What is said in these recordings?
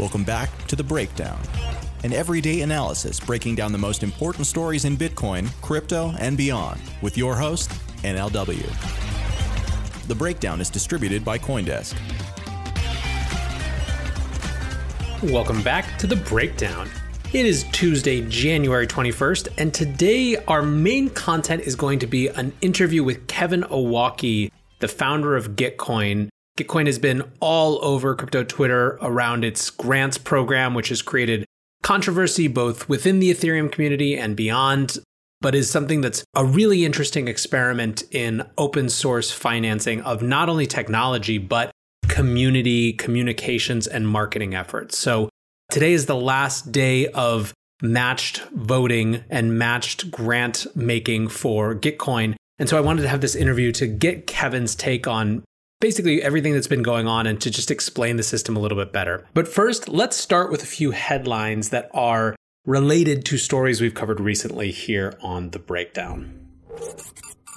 Welcome back to The Breakdown, an everyday analysis breaking down the most important stories in Bitcoin, crypto, and beyond, with your host, NLW. The Breakdown is distributed by Coindesk. Welcome back to The Breakdown. It is Tuesday, January 21st, and today our main content is going to be an interview with Kevin Owocki, the founder of Gitcoin. Gitcoin has been all over crypto Twitter around its grants program, which has created controversy both within the Ethereum community and beyond, but is something that's a really interesting experiment in open source financing of not only technology, but community communications and marketing efforts. So Today is the last day of matched voting and matched grant making for Gitcoin. And so I wanted to have this interview to get Kevin's take on basically everything that's been going on and to just explain the system a little bit better. But first, let's start with a few headlines that are related to stories we've covered recently here on the breakdown.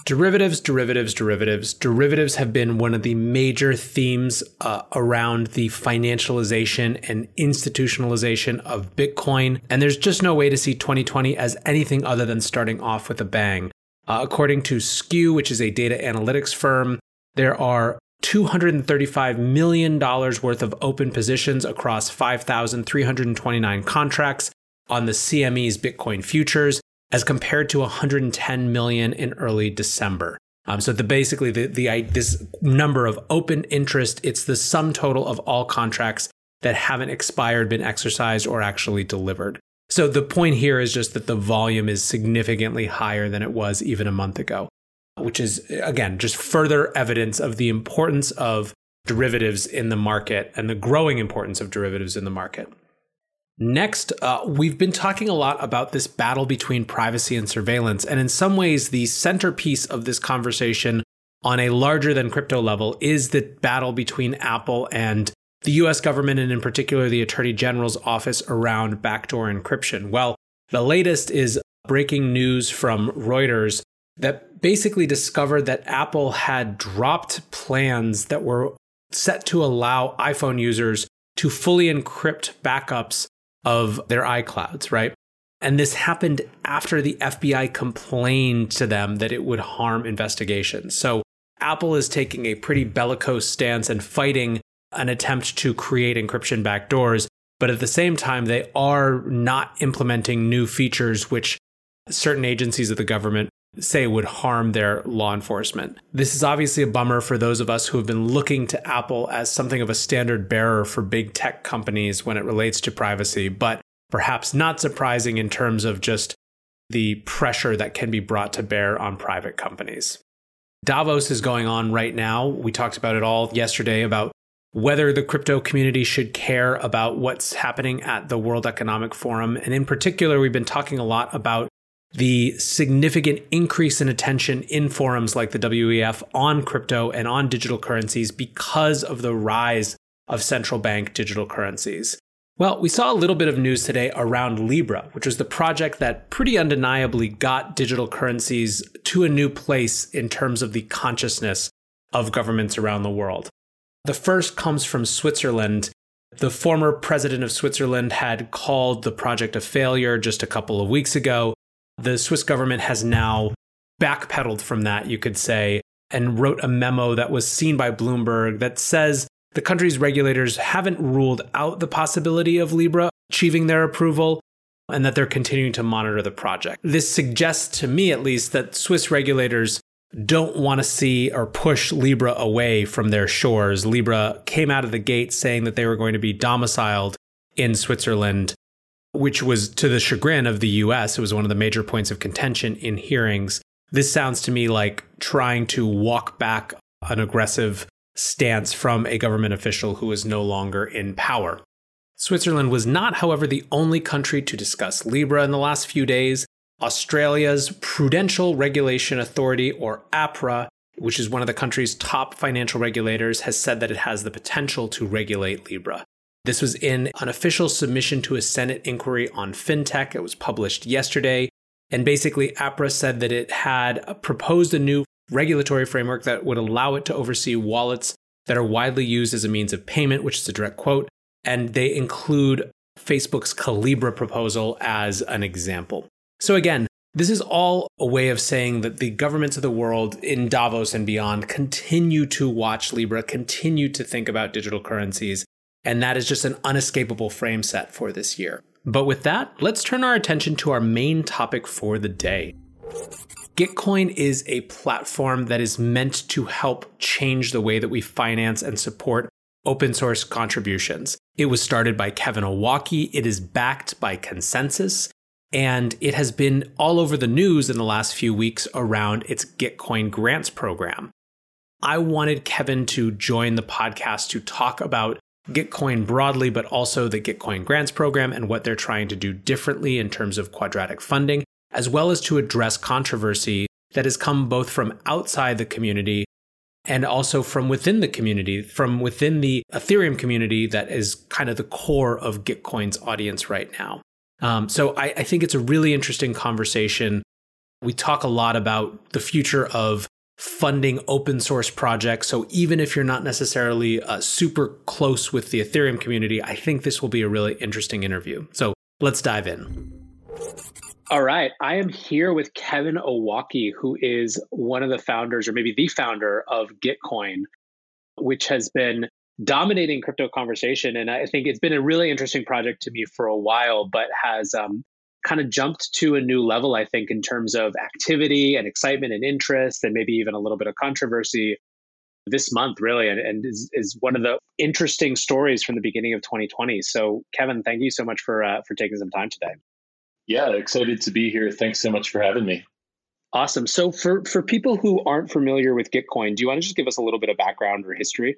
Derivatives, derivatives, derivatives. Derivatives have been one of the major themes uh, around the financialization and institutionalization of Bitcoin. And there's just no way to see 2020 as anything other than starting off with a bang. Uh, according to Skew, which is a data analytics firm, there are $235 million worth of open positions across 5,329 contracts on the CME's Bitcoin futures as compared to 110 million in early December. Um, so the basically the, the this number of open interest, it's the sum total of all contracts that haven't expired, been exercised, or actually delivered. So the point here is just that the volume is significantly higher than it was even a month ago, which is again just further evidence of the importance of derivatives in the market and the growing importance of derivatives in the market. Next, uh, we've been talking a lot about this battle between privacy and surveillance. And in some ways, the centerpiece of this conversation on a larger than crypto level is the battle between Apple and the US government, and in particular, the Attorney General's office around backdoor encryption. Well, the latest is breaking news from Reuters that basically discovered that Apple had dropped plans that were set to allow iPhone users to fully encrypt backups of their iClouds, right? And this happened after the FBI complained to them that it would harm investigations. So Apple is taking a pretty bellicose stance and fighting an attempt to create encryption backdoors. But at the same time, they are not implementing new features which certain agencies of the government say would harm their law enforcement. This is obviously a bummer for those of us who have been looking to Apple as something of a standard bearer for big tech companies when it relates to privacy, but perhaps not surprising in terms of just the pressure that can be brought to bear on private companies. Davos is going on right now. We talked about it all yesterday about whether the crypto community should care about what's happening at the World Economic Forum. And in particular, we've been talking a lot about the significant increase in attention in forums like the WEF on crypto and on digital currencies because of the rise of central bank digital currencies. Well, we saw a little bit of news today around Libra, which was the project that pretty undeniably got digital currencies to a new place in terms of the consciousness of governments around the world. The first comes from Switzerland. The former president of Switzerland had called the project a failure just a couple of weeks ago. The Swiss government has now backpedaled from that, you could say, and wrote a memo that was seen by Bloomberg that says the country's regulators haven't ruled out the possibility of Libra achieving their approval and that they're continuing to monitor the project. This suggests to me, at least, that Swiss regulators don't want to see or push Libra away from their shores. Libra came out of the gate saying that they were going to be domiciled in Switzerland which was to the chagrin of the US. It was one of the major points of contention in hearings. This sounds to me like trying to walk back an aggressive stance from a government official who is no longer in power. Switzerland was not, however, the only country to discuss Libra in the last few days. Australia's Prudential Regulation Authority, or APRA, which is one of the country's top financial regulators, has said that it has the potential to regulate Libra. This was in an official submission to a Senate inquiry on fintech. It was published yesterday. And basically, APRA said that it had proposed a new regulatory framework that would allow it to oversee wallets that are widely used as a means of payment, which is a direct quote. And they include Facebook's Calibra proposal as an example. So, again, this is all a way of saying that the governments of the world in Davos and beyond continue to watch Libra, continue to think about digital currencies, and that is just an unescapable frame set for this year. But with that, let's turn our attention to our main topic for the day. Gitcoin is a platform that is meant to help change the way that we finance and support open source contributions. It was started by Kevin Owocki. It is backed by ConsenSys, And it has been all over the news in the last few weeks around its Gitcoin grants program. I wanted Kevin to join the podcast to talk about Gitcoin broadly, but also the Gitcoin grants program and what they're trying to do differently in terms of quadratic funding, as well as to address controversy that has come both from outside the community and also from within the community, from within the Ethereum community that is kind of the core of Gitcoin's audience right now. Um, so I, I think it's a really interesting conversation. We talk a lot about the future of funding open source projects. So even if you're not necessarily uh, super close with the Ethereum community, I think this will be a really interesting interview. So let's dive in. All right. I am here with Kevin Owocki, who is one of the founders, or maybe the founder of Gitcoin, which has been dominating crypto conversation. And I think it's been a really interesting project to me for a while, but has um, kind of jumped to a new level, I think, in terms of activity and excitement and interest, and maybe even a little bit of controversy this month, really, and, and is, is one of the interesting stories from the beginning of 2020. So, Kevin, thank you so much for uh, for taking some time today. Yeah, excited to be here. Thanks so much for having me. Awesome. So, for for people who aren't familiar with Gitcoin, do you want to just give us a little bit of background or history?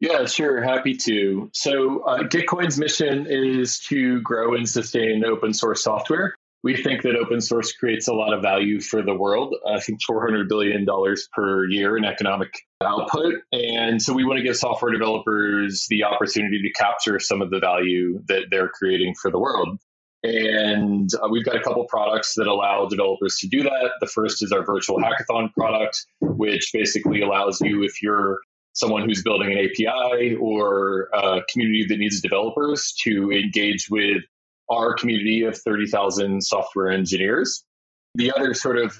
Yeah, sure. Happy to. So, uh, Gitcoin's mission is to grow and sustain open source software. We think that open source creates a lot of value for the world. I think $400 billion per year in economic output. And so we want to give software developers the opportunity to capture some of the value that they're creating for the world. And uh, we've got a couple products that allow developers to do that. The first is our virtual hackathon product, which basically allows you, if you're someone who's building an API or a community that needs developers to engage with our community of 30,000 software engineers. The other sort of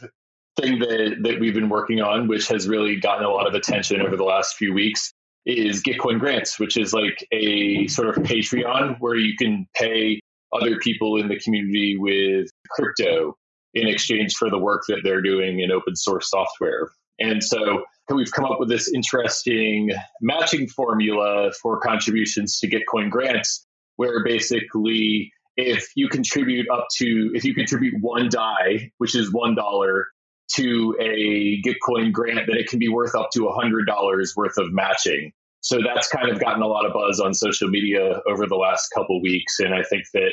thing that, that we've been working on, which has really gotten a lot of attention over the last few weeks, is Gitcoin Grants, which is like a sort of Patreon where you can pay other people in the community with crypto in exchange for the work that they're doing in open source software. And so we've come up with this interesting matching formula for contributions to Gitcoin grants, where basically if you contribute up to, if you contribute one DAI, which is $1 to a Gitcoin grant, then it can be worth up to $100 worth of matching. So that's kind of gotten a lot of buzz on social media over the last couple weeks. And I think that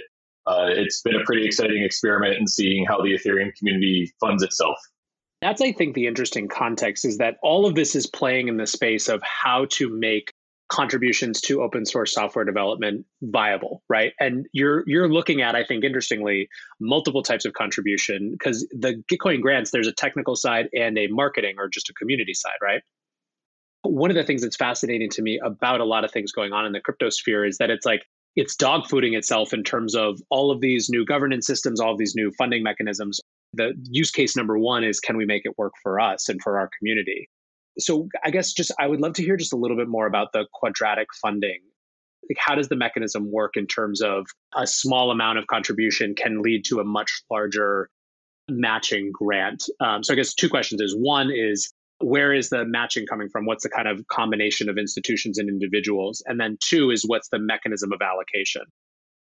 uh, it's been a pretty exciting experiment in seeing how the Ethereum community funds itself. That's, I think, the interesting context is that all of this is playing in the space of how to make contributions to open source software development viable right? And you're you're looking at i think interestingly multiple types of contribution because the gitcoin grants there's a technical side and a marketing or just a community side right? One of the things that's fascinating to me about a lot of things going on in the crypto sphere is that it's like it's dogfooding itself in terms of all of these new governance systems all of these new funding mechanisms the use case number one is can we make it work for us and for our community? So I guess just I would love to hear just a little bit more about the quadratic funding. Like how does the mechanism work in terms of a small amount of contribution can lead to a much larger matching grant? Um, so I guess two questions is one is where is the matching coming from? What's the kind of combination of institutions and individuals? And then two is what's the mechanism of allocation?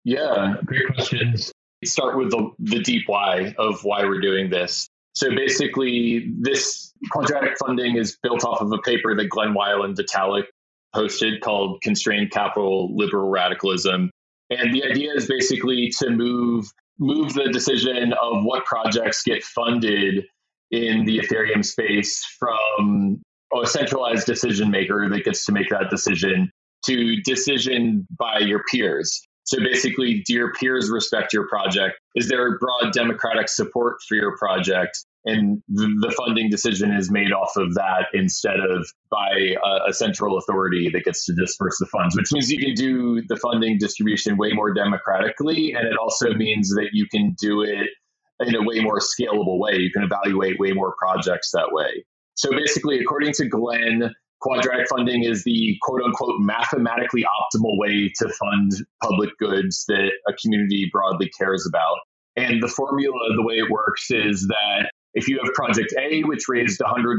Yeah, great questions start with the, the deep why of why we're doing this. So basically, this quadratic funding is built off of a paper that Glenn Weyl and Vitalik posted called Constrained Capital Liberal Radicalism. And the idea is basically to move move the decision of what projects get funded in the Ethereum space from a centralized decision maker that gets to make that decision to decision by your peers. So basically, do your peers respect your project? Is there broad democratic support for your project? and the funding decision is made off of that instead of by a, a, central authority that gets to disperse the funds, which means you can do the funding distribution way more democratically. And it also means that you can do it in a way more scalable way. You can evaluate way more projects that way. So basically, according to Glenn, quadratic funding is the quote unquote mathematically optimal way to fund public goods that a community broadly cares about. And the formula, the way it works is that if you have project A, which raised $100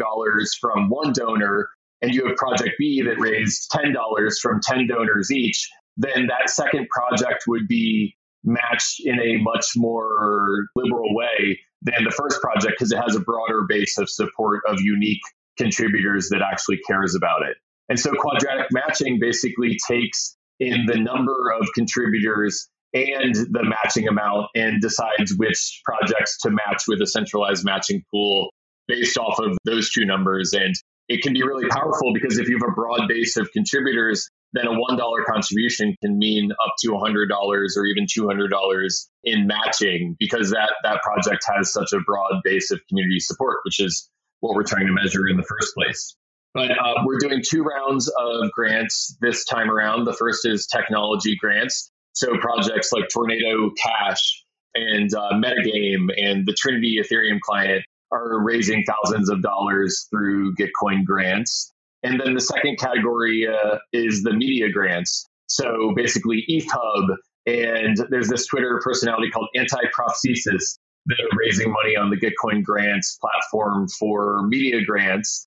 from one donor, and you have project B that raised $10 from 10 donors each, then that second project would be matched in a much more liberal way than the first project because it has a broader base of support of unique contributors that actually cares about it. And so quadratic matching basically takes in the number of contributors and the matching amount and decides which projects to match with a centralized matching pool based off of those two numbers. And it can be really powerful because if you have a broad base of contributors, then a $1 contribution can mean up to $100 or even $200 in matching because that, that project has such a broad base of community support, which is what we're trying to measure in the first place. But uh, we're doing two rounds of grants this time around. The first is technology grants. So projects like Tornado Cash and uh, Metagame and the Trinity Ethereum client are raising thousands of dollars through Gitcoin grants. And then the second category uh, is the media grants. So basically, EthHub, and there's this Twitter personality called Antiprosynthesis that are raising money on the Gitcoin grants platform for media grants.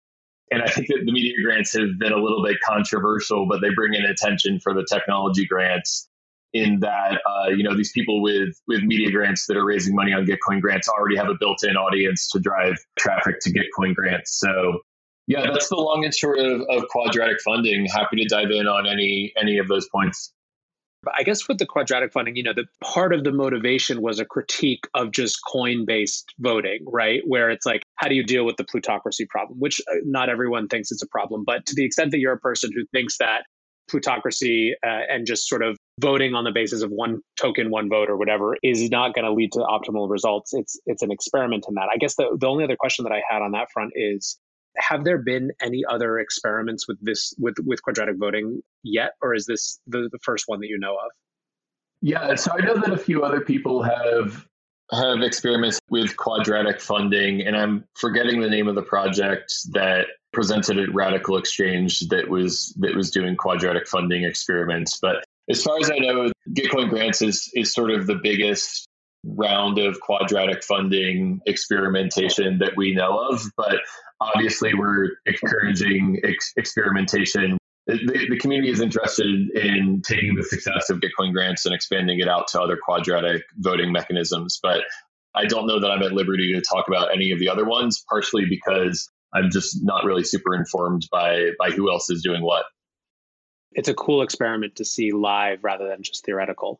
And I think that the media grants have been a little bit controversial, but they bring in attention for the technology grants in that uh, you know these people with with media grants that are raising money on Gitcoin grants already have a built-in audience to drive traffic to Gitcoin grants. So yeah, that's the long and short of, of quadratic funding. Happy to dive in on any any of those points. I guess with the quadratic funding, you know, the part of the motivation was a critique of just coin based voting, right? Where it's like, how do you deal with the plutocracy problem, which uh, not everyone thinks it's a problem. But to the extent that you're a person who thinks that plutocracy uh, and just sort of voting on the basis of one token, one vote, or whatever is not going to lead to optimal results. It's it's an experiment in that. I guess the the only other question that I had on that front is have there been any other experiments with this with with quadratic voting yet or is this the, the first one that you know of? Yeah so i know that a few other people have have experiments with quadratic funding and i'm forgetting the name of the project that presented at RadicalxChange that was that was doing quadratic funding experiments but as far as i know gitcoin grants is is sort of the biggest round of quadratic funding experimentation that we know of but obviously we're encouraging ex- experimentation the, the, community is interested in taking the success of Gitcoin grants and expanding it out to other quadratic voting mechanisms. But I don't know that I'm at liberty to talk about any of the other ones, partially because I'm just not really super informed by by who else is doing what. It's a cool experiment to see live rather than just theoretical.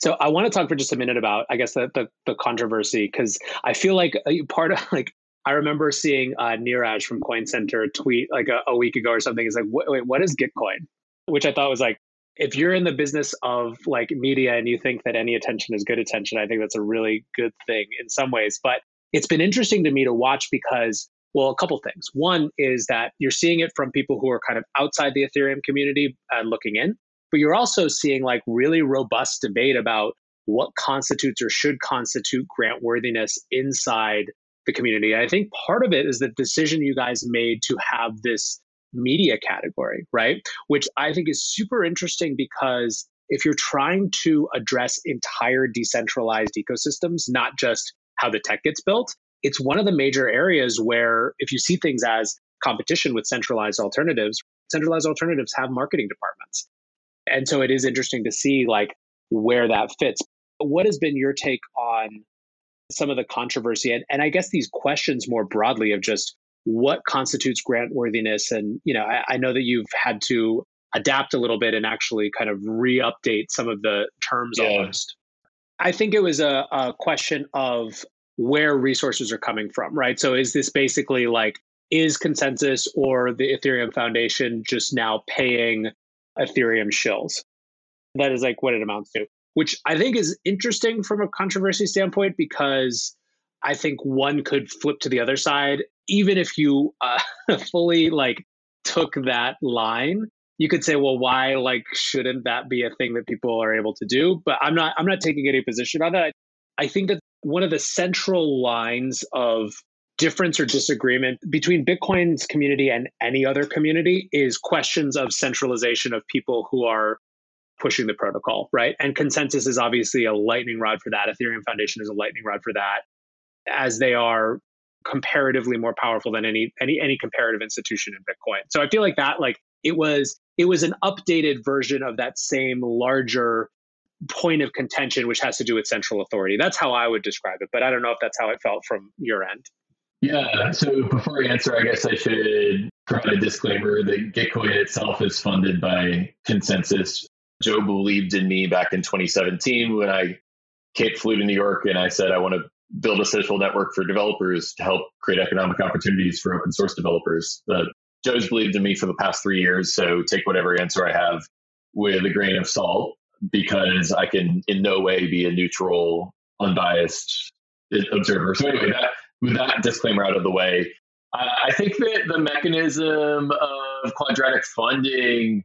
So I want to talk for just a minute about, I guess, the the, the controversy because I feel like part of like I remember seeing uh, Neeraj from Coin Center tweet like a, a week ago or something. He's like, wait, what is Gitcoin? Which I thought was like, if you're in the business of like media and you think that any attention is good attention, I think that's a really good thing in some ways. But it's been interesting to me to watch because, well, a couple things. One is that you're seeing it from people who are kind of outside the Ethereum community and looking in, but you're also seeing like really robust debate about what constitutes or should constitute grant worthiness inside the community. I think part of it is the decision you guys made to have this media category, right? Which I think is super interesting because if you're trying to address entire decentralized ecosystems, not just how the tech gets built, it's one of the major areas where if you see things as competition with centralized alternatives, centralized alternatives have marketing departments. And so it is interesting to see like where that fits. What has been your take on some of the controversy and, and I guess these questions more broadly of just what constitutes grant worthiness. And, you know, I, I know that you've had to adapt a little bit and actually kind of re-update some of the terms yeah. almost. I think it was a, a question of where resources are coming from, right? So is this basically like is ConsenSys or the Ethereum Foundation just now paying Ethereum shills? That is like what it amounts to which I think is interesting from a controversy standpoint because I think one could flip to the other side, even if you uh, fully like took that line. You could say, well, why like shouldn't that be a thing that people are able to do? But I'm not. I'm not taking any position on that. I think that one of the central lines of difference or disagreement between Bitcoin's community and any other community is questions of centralization of people who are pushing the protocol, right? And ConsenSys is obviously a lightning rod for that. Ethereum Foundation is a lightning rod for that, as they are comparatively more powerful than any any any comparative institution in Bitcoin. So I feel like that like it was it was an updated version of that same larger point of contention which has to do with central authority. That's how I would describe it, but I don't know if that's how it felt from your end. Yeah. So before I answer, I guess I should provide a disclaimer that Gitcoin itself is funded by ConsenSys. Joe believed in me back in 2017 when I Kate flew to New York and I said I want to build a social network for developers to help create economic opportunities for open source developers. But Joe's believed in me for the past three years, so take whatever answer I have with a grain of salt because I can in no way be a neutral, unbiased observer. So anyway, that with that disclaimer out of the way, I think that the mechanism of quadratic funding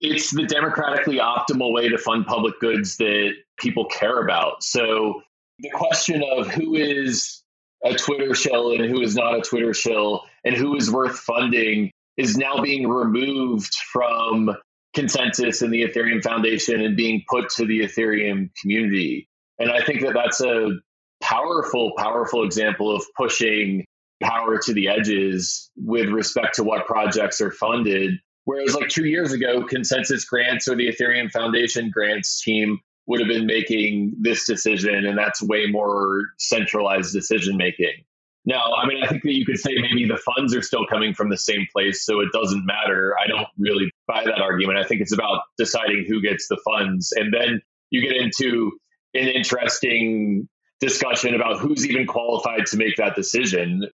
it's the democratically optimal way to fund public goods that people care about. So the question of who is a Twitter shill and who is not a Twitter shill and who is worth funding is now being removed from ConsenSys in the Ethereum Foundation and being put to the Ethereum community. And I think that that's a powerful, powerful example of pushing power to the edges with respect to what projects are funded. Whereas, like two years ago, ConsenSys grants or the Ethereum Foundation grants team would have been making this decision, and that's way more centralized decision making. Now, I mean, I think that you could say maybe the funds are still coming from the same place, so it doesn't matter. I don't really buy that argument. I think it's about deciding who gets the funds. And then you get into an interesting discussion about who's even qualified to make that decision.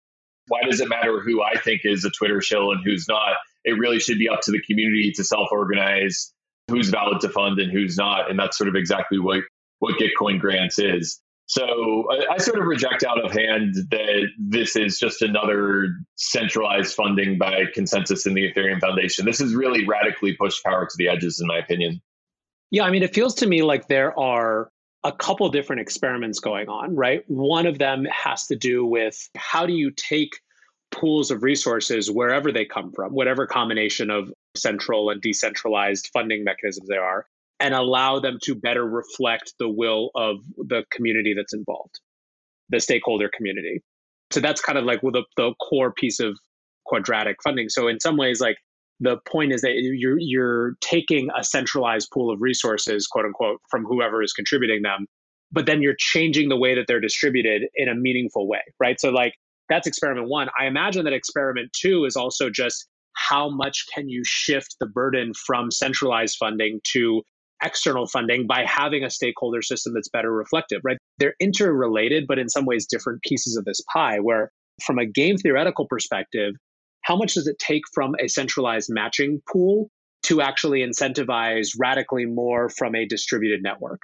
Why does it matter who I think is a Twitter shill and who's not? It really should be up to the community to self organize who's valid to fund and who's not. And that's sort of exactly what, what Gitcoin grants is. So I, I, sort of reject out of hand that this is just another centralized funding by ConsenSys in the Ethereum Foundation. This is really radically pushed power to the edges, in my opinion. Yeah, I mean, it feels to me like there are a couple different experiments going on, right? One of them has to do with how do you take pools of resources wherever they come from, whatever combination of central and decentralized funding mechanisms there are, and allow them to better reflect the will of the community that's involved, the stakeholder community. So that's kind of like the, the core piece of quadratic funding. So in some ways, like the point is that you're you're taking a centralized pool of resources, quote unquote, from whoever is contributing them, but then you're changing the way that they're distributed in a meaningful way, right? So like that's experiment one. I imagine that experiment two is also just how much can you shift the burden from centralized funding to external funding by having a stakeholder system that's better reflective, right? They're interrelated, but in some ways different pieces of this pie, where from a game theoretical perspective, how much does it take from a centralized matching pool to actually incentivize radically more from a distributed network?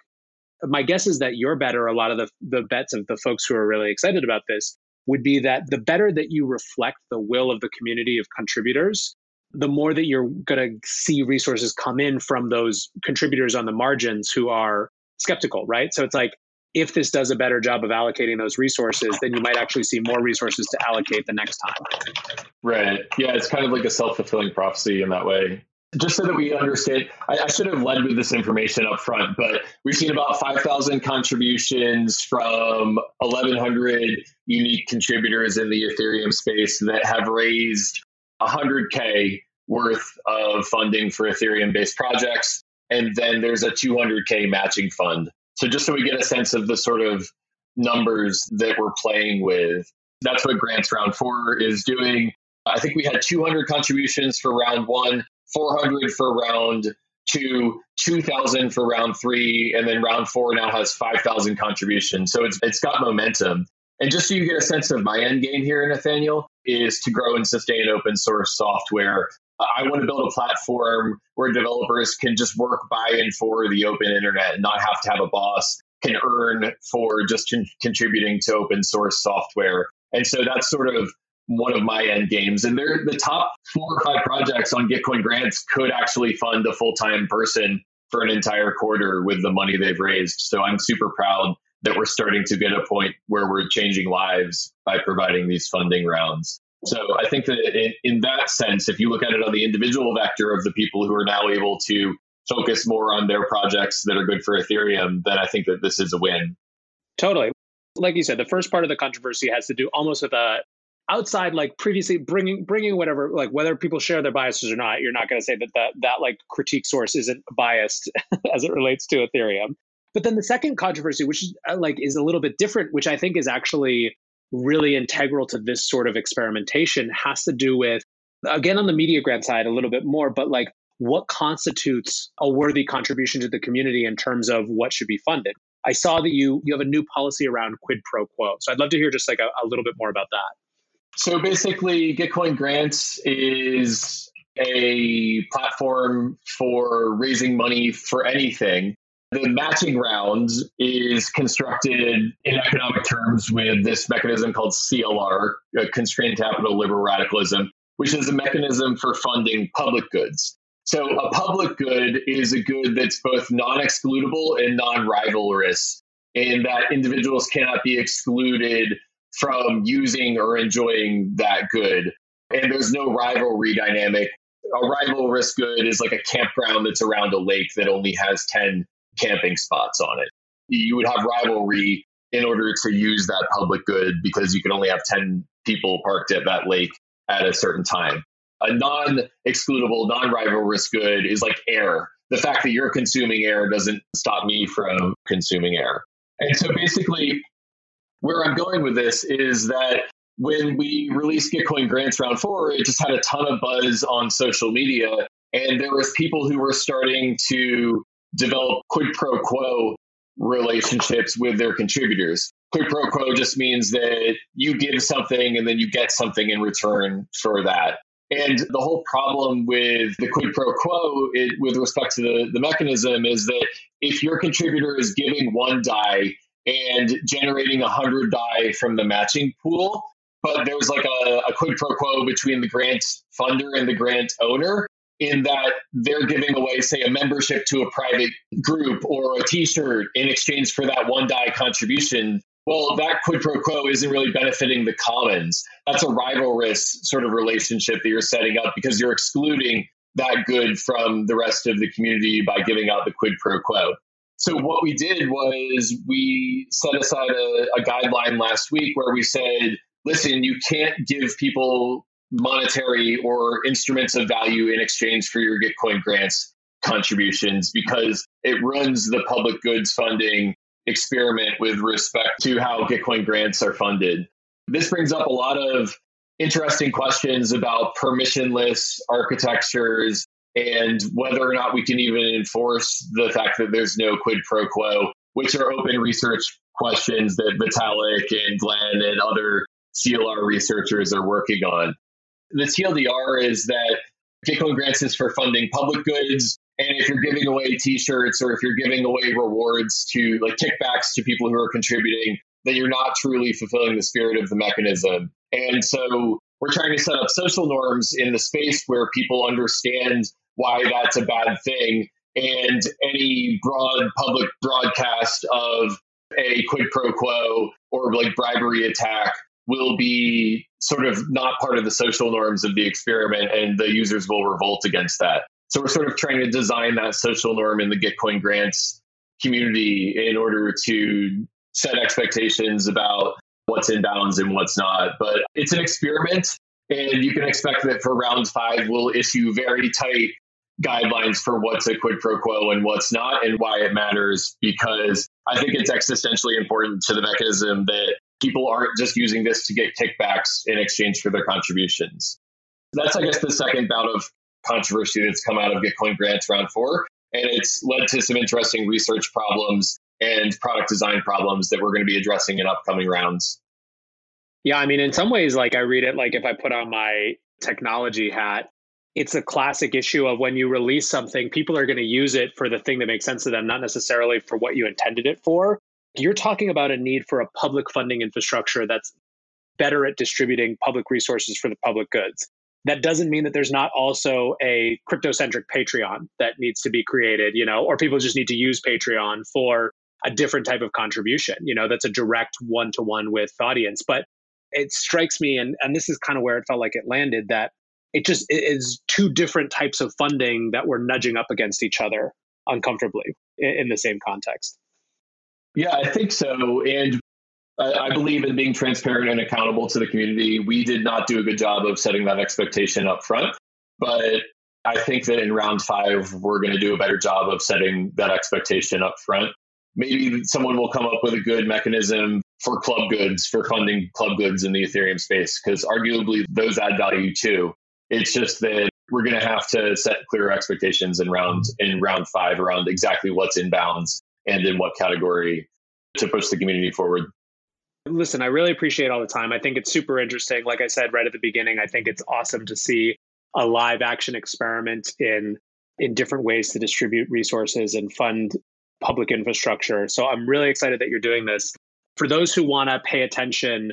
My guess is that your bet, or a lot of the, the bets of the folks who are really excited about this, would be that the better that you reflect the will of the community of contributors, the more that you're going to see resources come in from those contributors on the margins who are skeptical, right? So it's like if this does a better job of allocating those resources, then you might actually see more resources to allocate the next time. Right. Yeah, it's kind of like a self fulfilling prophecy in that way. Just so that we understand, I, I, should have led with this information up front, but we've seen about 5,000 contributions from 1,100 unique contributors in the Ethereum space that have raised 100K worth of funding for Ethereum based projects. And then there's a 200K matching fund so just so we get a sense of the sort of numbers that we're playing with, that's what grants round four is doing. I think we had 200 contributions for round one, 400 for round two, 2,000 for round three, and then round four now has 5,000 contributions. So it's it's got momentum. And just so you get a sense of my end game here, Nathaniel, is to grow and sustain open source software I want to build a platform where developers can just work by and for the open internet and not have to have a boss can earn for just con- contributing to open source software. And so that's sort of one of my end games. And they're the top four or five projects on Gitcoin grants could actually fund a full time person for an entire quarter with the money they've raised. So I'm super proud that we're starting to get a point where we're changing lives by providing these funding rounds. So I think that in, in, that sense, if you look at it on the individual vector of the people who are now able to focus more on their projects that are good for Ethereum, then I think that this is a win. Totally. Like you said, the first part of the controversy has to do almost with a outside like previously bringing bringing whatever like whether people share their biases or not you're not going to say that that that like critique source isn't biased as it relates to ethereum but then the second controversy which is uh, like is a little bit different which i think is actually really integral to this sort of experimentation has to do with again on the media grant side a little bit more but like what constitutes a worthy contribution to the community in terms of what should be funded i saw that you you have a new policy around quid pro quo so i'd love to hear just like a, a little bit more about that so basically, Gitcoin Grants is a platform for raising money for anything. The matching round is constructed in economic terms with this mechanism called CLR, Constrained Capital Liberal Radicalism, which is a mechanism for funding public goods. So a public good is a good that's both non-excludable and non-rivalrous in that individuals cannot be excluded from using or enjoying that good. And there's no rivalry dynamic. A rivalrous good is like a campground that's around a lake that only has 10 camping spots on it. You would have rivalry in order to use that public good because you can only have 10 people parked at that lake at a certain time. A non excludable, non rivalrous good is like air. The fact that you're consuming air doesn't stop me from consuming air. And so basically, where I'm going with this is that when we released Gitcoin Grants Round 4, it just had a ton of buzz on social media. And there was people who were starting to develop quid pro quo relationships with their contributors. Quid pro quo just means that you give something and then you get something in return for that. And the whole problem with the quid pro quo it, with respect to the, the mechanism is that if your contributor is giving one DAI and generating 100 DAI from the matching pool. But there's like a, a quid pro quo between the grant funder and the grant owner in that they're giving away, say, a membership to a private group or a t shirt in exchange for that one DAI contribution. Well, that quid pro quo isn't really benefiting the commons. That's a rivalrous sort of relationship that you're setting up because you're excluding that good from the rest of the community by giving out the quid pro quo. So what we did was we set aside a, a guideline last week where we said, listen, you can't give people monetary or instruments of value in exchange for your Gitcoin grants contributions because it runs the public goods funding experiment with respect to how Gitcoin grants are funded. This brings up a lot of interesting questions about permissionless architectures and whether or not we can even enforce the fact that there's no quid pro quo, which are open research questions that Vitalik and Glenn and other CLR researchers are working on. The TLDR is that Gitcoin grants is for funding public goods. And if you're giving away t-shirts or if you're giving away rewards to like kickbacks to people who are contributing, then you're not truly fulfilling the spirit of the mechanism. And so we're trying to set up social norms in the space where people understand why that's a bad thing. And any broad public broadcast of a quid pro quo or like bribery attack will be sort of not part of the social norms of the experiment, and the users will revolt against that. So we're sort of trying to design that social norm in the Gitcoin grants community in order to set expectations about what's in bounds and what's not. But it's an experiment, and you can expect that for round five, we'll issue very tight guidelines for what's a quid pro quo and what's not and why it matters because I think it's existentially important to the mechanism that people aren't just using this to get kickbacks in exchange for their contributions. That's, I guess, the second bout of controversy that's come out of Gitcoin grants round four. And it's led to some interesting research problems and product design problems that we're going to be addressing in upcoming rounds. Yeah, I mean, in some ways, like I read it, like if I put on my technology hat, it's a classic issue of when you release something, people are going to use it for the thing that makes sense to them, not necessarily for what you intended it for. You're talking about a need for a public funding infrastructure that's better at distributing public resources for the public goods. That doesn't mean that there's not also a crypto centric Patreon that needs to be created, you know, or people just need to use Patreon for a different type of contribution, you know, that's a direct one to one with audience. But it strikes me, and, and this is kind of where it felt like it landed, that it just is two different types of funding that we're nudging up against each other uncomfortably in, in the same context. Yeah, I think so. And I believe in being transparent and accountable to the community. We did not do a good job of setting that expectation up front, but I think that in round five, we're going to do a better job of setting that expectation up front. Maybe someone will come up with a good mechanism for club goods, for funding club goods in the Ethereum space, because arguably those add value too. It's just that we're going to have to set clear expectations in round in round five around exactly what's in bounds and in what category to push the community forward. Listen, I really appreciate all the time. I think it's super interesting. Like I said right at the beginning, I think it's awesome to see a live action experiment in in different ways to distribute resources and fund public infrastructure. So I'm really excited that you're doing this. For those who want to pay attention,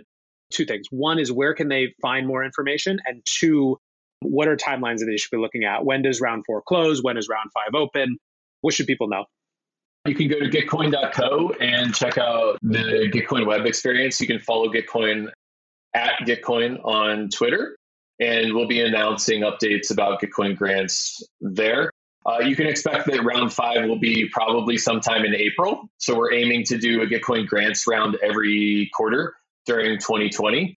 two things. One is where can they find more information? And two, what are timelines that they should be looking at? When does round four close? When is round five open? What should people know? You can go to gitcoin.co and check out the Gitcoin web experience. You can follow Gitcoin at Gitcoin on Twitter, and we'll be announcing updates about Gitcoin grants there. Uh, you can expect that round five will be probably sometime in April. So we're aiming to do a Gitcoin grants round every quarter during 2020.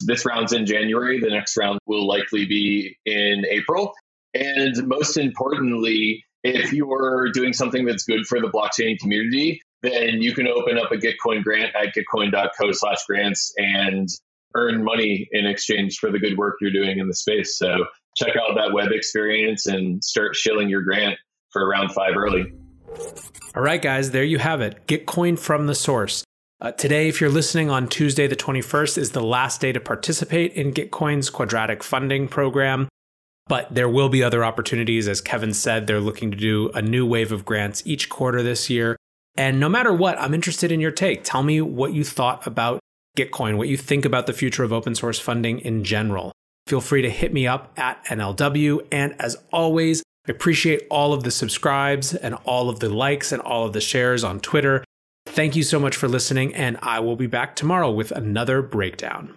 This round's in January. The next round will likely be in April. And most importantly, if you're doing something that's good for the blockchain community, then you can open up a Gitcoin grant at gitcoin.co slash grants and earn money in exchange for the good work you're doing in the space. So check out that web experience and start shilling your grant for round five early. All right, guys, there you have it. Gitcoin from the source. Uh, today, if you're listening on Tuesday, the 21st, is the last day to participate in Gitcoin's quadratic funding program. But there will be other opportunities. As Kevin said, they're looking to do a new wave of grants each quarter this year. And no matter what, I'm interested in your take. Tell me what you thought about Gitcoin, what you think about the future of open source funding in general. Feel free to hit me up at NLW. And as always, I appreciate all of the subscribes and all of the likes and all of the shares on Twitter. Thank you so much for listening, and I will be back tomorrow with another breakdown.